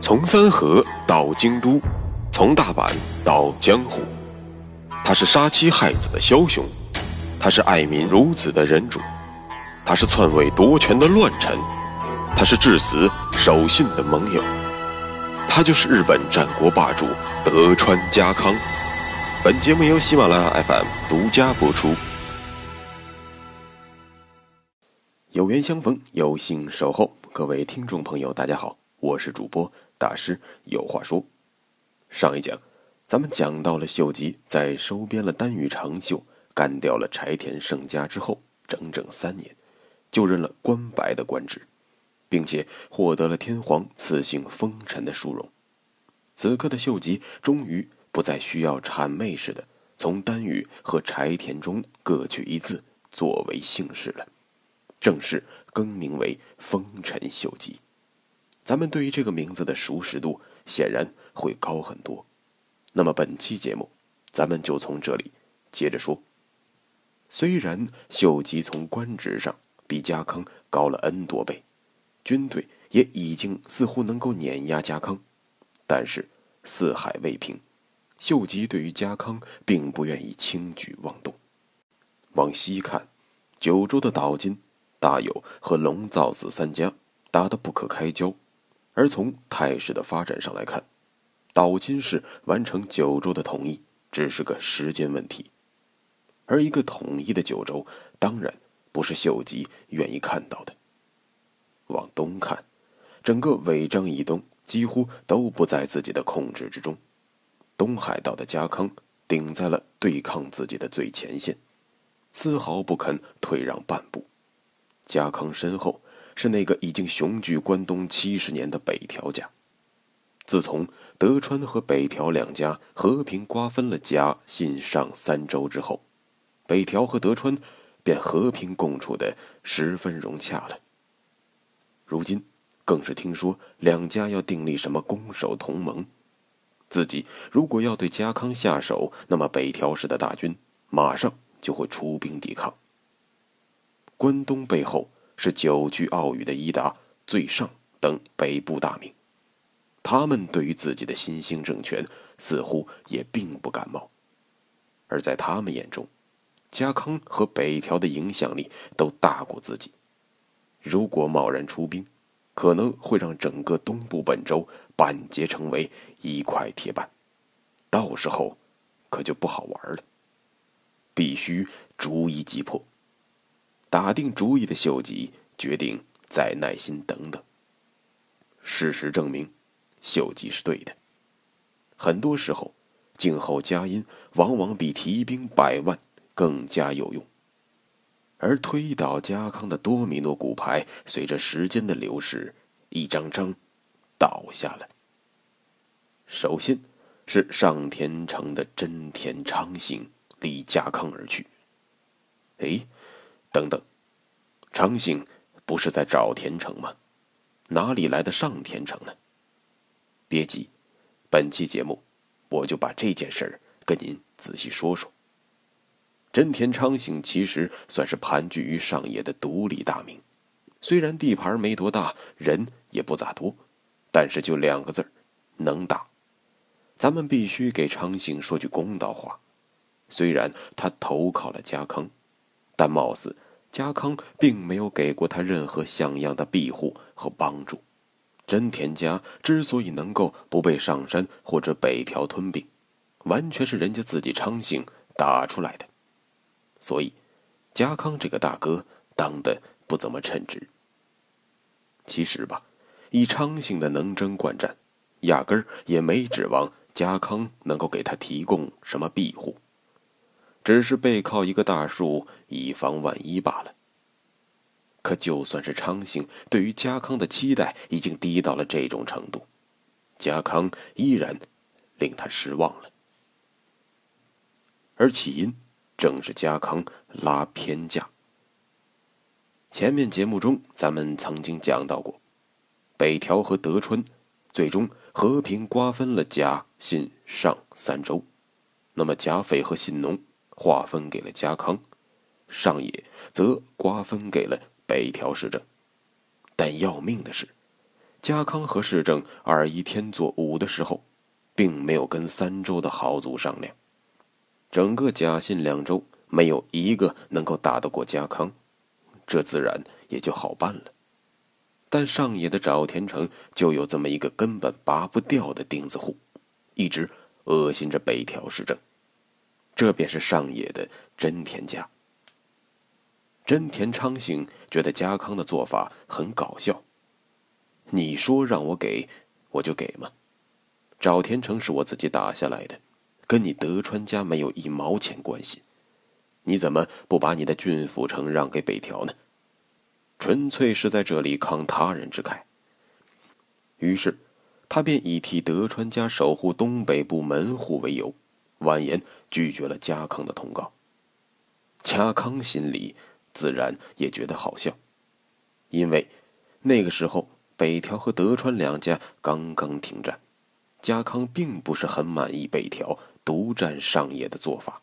从三河到京都，从大阪到江湖，他是杀妻害子的枭雄，他是爱民如子的仁主，他是篡位夺权的乱臣，他是至死守信的盟友，他就是日本战国霸主德川家康。本节目由喜马拉雅 FM 独家播出。有缘相逢，有幸守候，各位听众朋友，大家好，我是主播大师。有话说，上一讲咱们讲到了秀吉在收编了丹羽长秀，干掉了柴田胜家之后，整整三年，就任了关白的官职，并且获得了天皇赐姓丰臣的殊荣。此刻的秀吉终于。不再需要谄媚似的从丹羽和柴田中各取一字作为姓氏了，正式更名为丰臣秀吉。咱们对于这个名字的熟识度显然会高很多。那么本期节目，咱们就从这里接着说。虽然秀吉从官职上比家康高了 N 多倍，军队也已经似乎能够碾压家康，但是四海未平。秀吉对于家康并不愿意轻举妄动。往西看，九州的岛津、大友和龙造寺三家打得不可开交；而从态势的发展上来看，岛津氏完成九州的统一只是个时间问题。而一个统一的九州，当然不是秀吉愿意看到的。往东看，整个尾张以东几乎都不在自己的控制之中。东海道的家康顶在了对抗自己的最前线，丝毫不肯退让半步。家康身后是那个已经雄踞关东七十年的北条家。自从德川和北条两家和平瓜分了甲信上三州之后，北条和德川便和平共处的十分融洽了。如今更是听说两家要订立什么攻守同盟。自己如果要对家康下手，那么北条氏的大军马上就会出兵抵抗。关东背后是久居奥羽的伊达、最上等北部大名，他们对于自己的新兴政权似乎也并不感冒，而在他们眼中，家康和北条的影响力都大过自己。如果贸然出兵，可能会让整个东部本州板结成为一块铁板，到时候可就不好玩了。必须逐一击破。打定主意的秀吉决定再耐心等等。事实证明，秀吉是对的。很多时候，静候佳音往往比提兵百万更加有用。而推倒家康的多米诺骨牌，随着时间的流逝，一张张倒下了。首先是上田城的真田昌幸离家康而去。哎，等等，昌幸不是在沼田城吗？哪里来的上田城呢？别急，本期节目我就把这件事儿跟您仔细说说。真田昌幸其实算是盘踞于上野的独立大名，虽然地盘没多大，人也不咋多，但是就两个字儿，能打。咱们必须给昌幸说句公道话，虽然他投靠了家康，但貌似家康并没有给过他任何像样的庇护和帮助。真田家之所以能够不被上山或者北条吞并，完全是人家自己昌幸打出来的。所以，家康这个大哥当的不怎么称职。其实吧，以昌幸的能征惯战，压根儿也没指望家康能够给他提供什么庇护，只是背靠一个大树以防万一罢了。可就算是昌幸对于家康的期待已经低到了这种程度，家康依然令他失望了。而起因。正是家康拉偏架。前面节目中，咱们曾经讲到过，北条和德川最终和平瓜分了甲信上三州，那么甲斐和信浓划分给了家康，上野则瓜分给了北条氏政。但要命的是，家康和市政二一天作五的时候，并没有跟三州的豪族商量。整个甲信两州没有一个能够打得过家康，这自然也就好办了。但上野的沼田城就有这么一个根本拔不掉的钉子户，一直恶心着北条氏政。这便是上野的真田家。真田昌幸觉得家康的做法很搞笑。你说让我给，我就给吗？沼田城是我自己打下来的，跟你德川家没有一毛钱关系。你怎么不把你的郡府城让给北条呢？纯粹是在这里慷他人之慨。于是，他便以替德川家守护东北部门户为由，婉言拒绝了家康的通告。家康心里。自然也觉得好笑，因为那个时候北条和德川两家刚刚停战，家康并不是很满意北条独占上野的做法。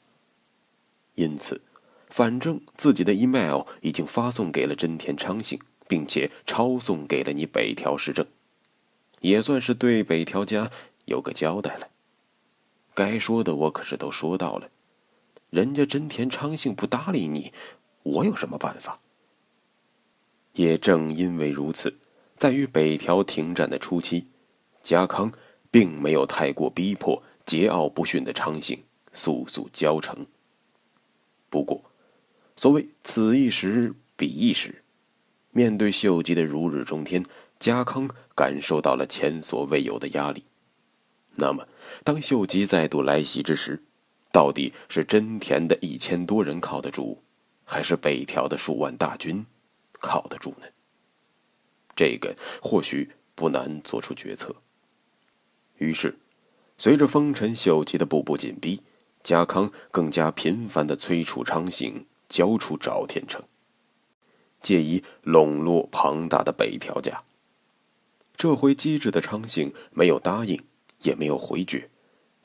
因此，反正自己的 email 已经发送给了真田昌幸，并且抄送给了你北条时政，也算是对北条家有个交代了。该说的我可是都说到了，人家真田昌幸不搭理你。我有什么办法？也正因为如此，在与北条停战的初期，家康并没有太过逼迫桀骜不驯的昌幸速速交城。不过，所谓此一时彼一时，面对秀吉的如日中天，家康感受到了前所未有的压力。那么，当秀吉再度来袭之时，到底是真田的一千多人靠得住？还是北条的数万大军靠得住呢？这个或许不难做出决策。于是，随着丰臣秀吉的步步紧逼，家康更加频繁的催促昌行交出沼田城，借以笼络庞大的北条家。这回机智的昌行没有答应，也没有回绝，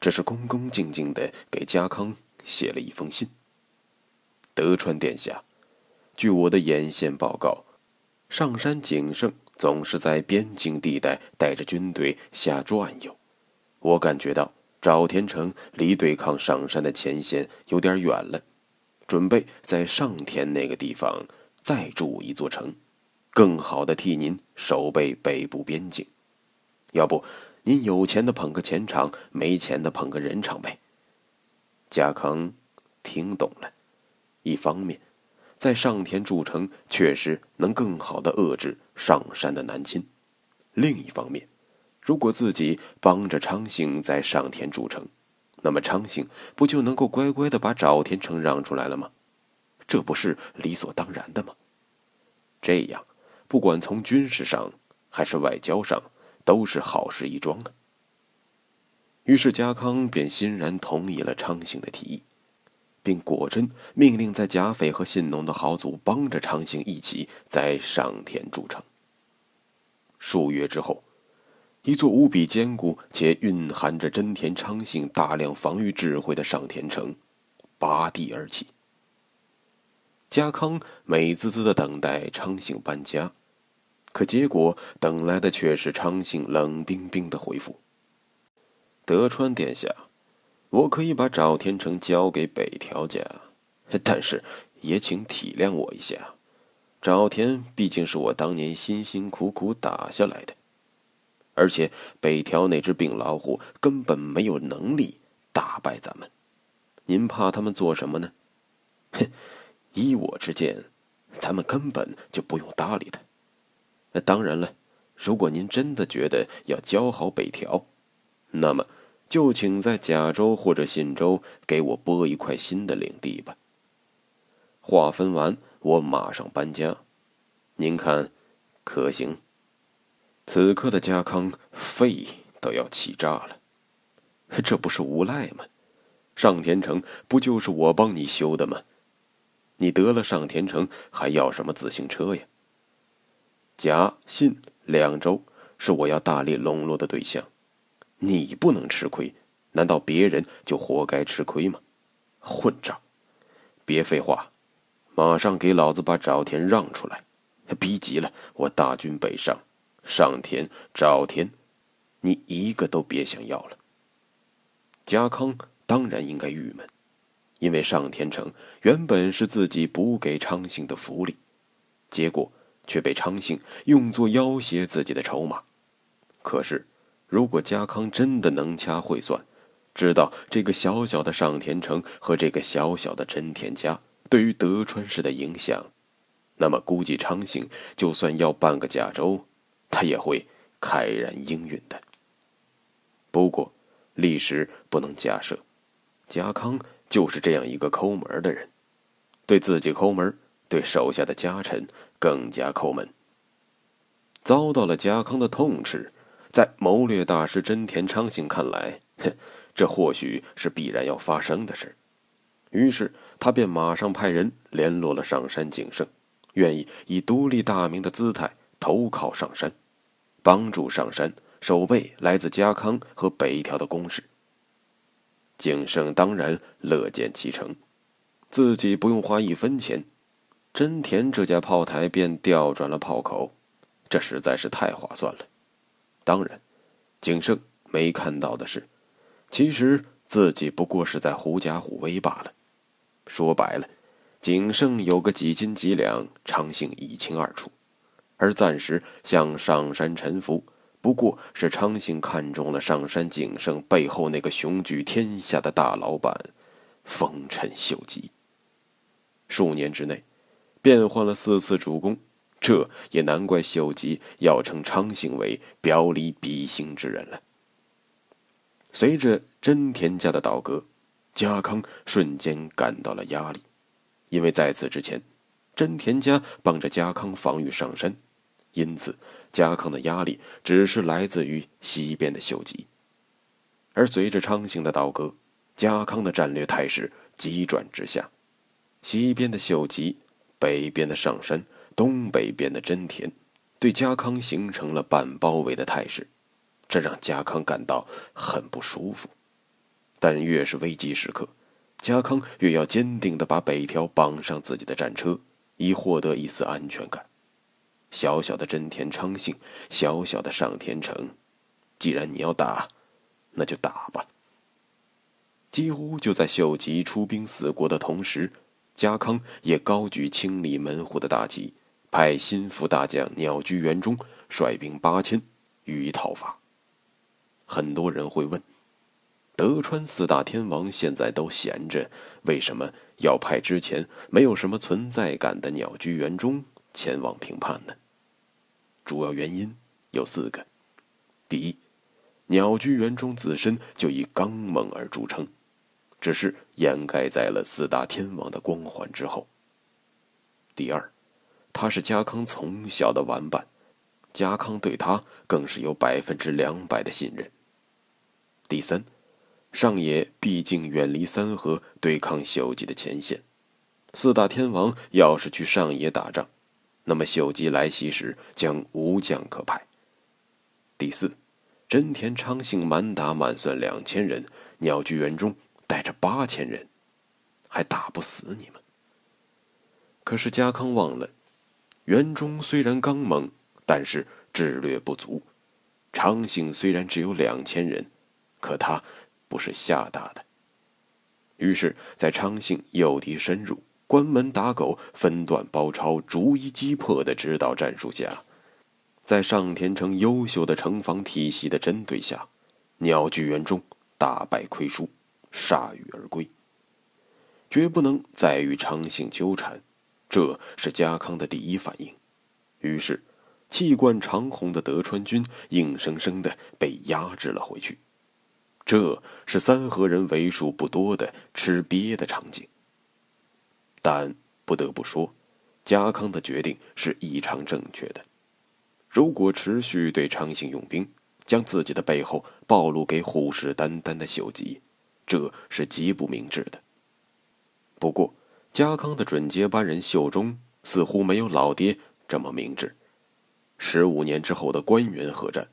只是恭恭敬敬的给家康写了一封信。德川殿下，据我的眼线报告，上山景胜总是在边境地带带着军队瞎转悠。我感觉到沼田城离对抗上山的前线有点远了，准备在上田那个地方再筑一座城，更好的替您守备北部边境。要不，您有钱的捧个钱场，没钱的捧个人场呗。贾康听懂了。一方面，在上田筑城确实能更好的遏制上山的南侵；另一方面，如果自己帮着昌幸在上田筑城，那么昌幸不就能够乖乖的把沼田城让出来了吗？这不是理所当然的吗？这样，不管从军事上还是外交上，都是好事一桩啊。于是，家康便欣然同意了昌幸的提议。并果真命令在甲斐和信浓的豪族帮着昌兴一起在上田筑城。数月之后，一座无比坚固且蕴含着真田昌幸大量防御智慧的上田城拔地而起。家康美滋滋的等待昌幸搬家，可结果等来的却是昌幸冷冰冰的回复：“德川殿下。”我可以把沼田城交给北条家，但是也请体谅我一下。沼田毕竟是我当年辛辛苦苦打下来的，而且北条那只病老虎根本没有能力打败咱们。您怕他们做什么呢？哼，依我之见，咱们根本就不用搭理他。那当然了，如果您真的觉得要教好北条，那么。就请在甲州或者信州给我拨一块新的领地吧。划分完，我马上搬家。您看，可行？此刻的家康肺都要气炸了，这不是无赖吗？上田城不就是我帮你修的吗？你得了上田城，还要什么自行车呀？甲、信两州是我要大力笼络的对象。你不能吃亏，难道别人就活该吃亏吗？混账！别废话，马上给老子把沼田让出来！逼急了，我大军北上，上田、沼田，你一个都别想要了。家康当然应该郁闷，因为上田城原本是自己补给昌兴的福利，结果却被昌幸用作要挟自己的筹码。可是，如果家康真的能掐会算，知道这个小小的上田城和这个小小的真田家对于德川氏的影响，那么估计昌幸就算要半个甲州，他也会慨然应允的。不过，历史不能假设，家康就是这样一个抠门的人，对自己抠门，对手下的家臣更加抠门。遭到了家康的痛斥。在谋略大师真田昌幸看来，哼，这或许是必然要发生的事。于是他便马上派人联络了上山景胜，愿意以独立大名的姿态投靠上山，帮助上山守备来自家康和北条的攻势。景胜当然乐见其成，自己不用花一分钱，真田这家炮台便调转了炮口，这实在是太划算了。当然，景胜没看到的是，其实自己不过是在狐假虎威罢了。说白了，景胜有个几斤几两，昌兴一清二楚，而暂时向上山臣服，不过是昌兴看中了上山景胜背后那个雄踞天下的大老板丰臣秀吉。数年之内，变换了四次主公。这也难怪秀吉要称昌兴为表里比心之人了。随着真田家的倒戈，家康瞬间感到了压力，因为在此之前，真田家帮着家康防御上山，因此家康的压力只是来自于西边的秀吉。而随着昌兴的倒戈，家康的战略态势急转直下，西边的秀吉，北边的上山。东北边的真田，对家康形成了半包围的态势，这让家康感到很不舒服。但越是危急时刻，家康越要坚定地把北条绑上自己的战车，以获得一丝安全感。小小的真田昌幸，小小的上田城，既然你要打，那就打吧。几乎就在秀吉出兵死国的同时，家康也高举清理门户的大旗。派心腹大将鸟居元忠率兵八千予以讨伐。很多人会问：德川四大天王现在都闲着，为什么要派之前没有什么存在感的鸟居元忠前往平叛呢？主要原因有四个：第一，鸟居元忠自身就以刚猛而著称，只是掩盖在了四大天王的光环之后；第二，他是家康从小的玩伴，家康对他更是有百分之两百的信任。第三，上野毕竟远离三河对抗秀吉的前线，四大天王要是去上野打仗，那么秀吉来袭时将无将可派。第四，真田昌幸满打满算两千人，鸟居元忠带着八千人，还打不死你们。可是家康忘了。元忠虽然刚猛，但是智略不足；昌幸虽然只有两千人，可他不是吓大的。于是，在昌幸诱敌深入、关门打狗、分段包抄、逐一击破的指导战术下，在上田城优秀的城防体系的针对下，鸟居元忠大败亏输，铩羽而归。绝不能再与昌幸纠缠。这是家康的第一反应，于是，气贯长虹的德川军硬生生的被压制了回去。这是三河人为数不多的吃瘪的场景。但不得不说，家康的决定是异常正确的。如果持续对昌兴用兵，将自己的背后暴露给虎视眈眈的秀吉，这是极不明智的。不过，家康的准接班人秀忠似乎没有老爹这么明智。十五年之后的关原合战，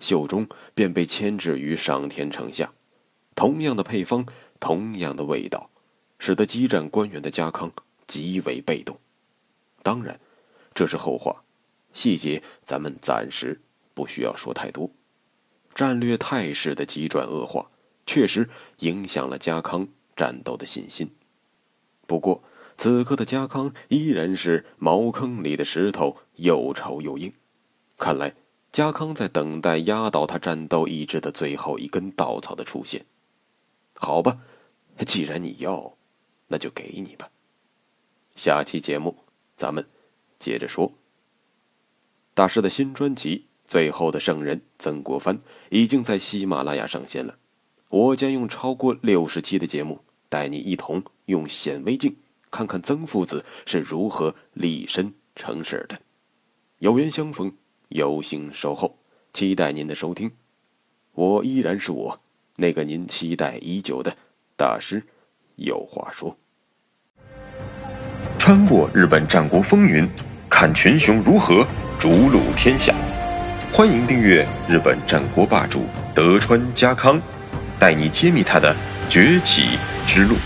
秀忠便被牵制于上田城下。同样的配方，同样的味道，使得激战关原的家康极为被动。当然，这是后话。细节咱们暂时不需要说太多。战略态势的急转恶化，确实影响了家康战斗的信心。不过，此刻的家康依然是茅坑里的石头，又丑又硬。看来，家康在等待压倒他战斗意志的最后一根稻草的出现。好吧，既然你要，那就给你吧。下期节目咱们接着说。大师的新专辑《最后的圣人》曾国藩已经在喜马拉雅上线了，我将用超过六十期的节目带你一同用显微镜。看看曾父子是如何立身成事的，有缘相逢，有幸守候，期待您的收听。我依然是我，那个您期待已久的大师。有话说，穿过日本战国风云，看群雄如何逐鹿天下。欢迎订阅日本战国霸主德川家康，带你揭秘他的崛起之路。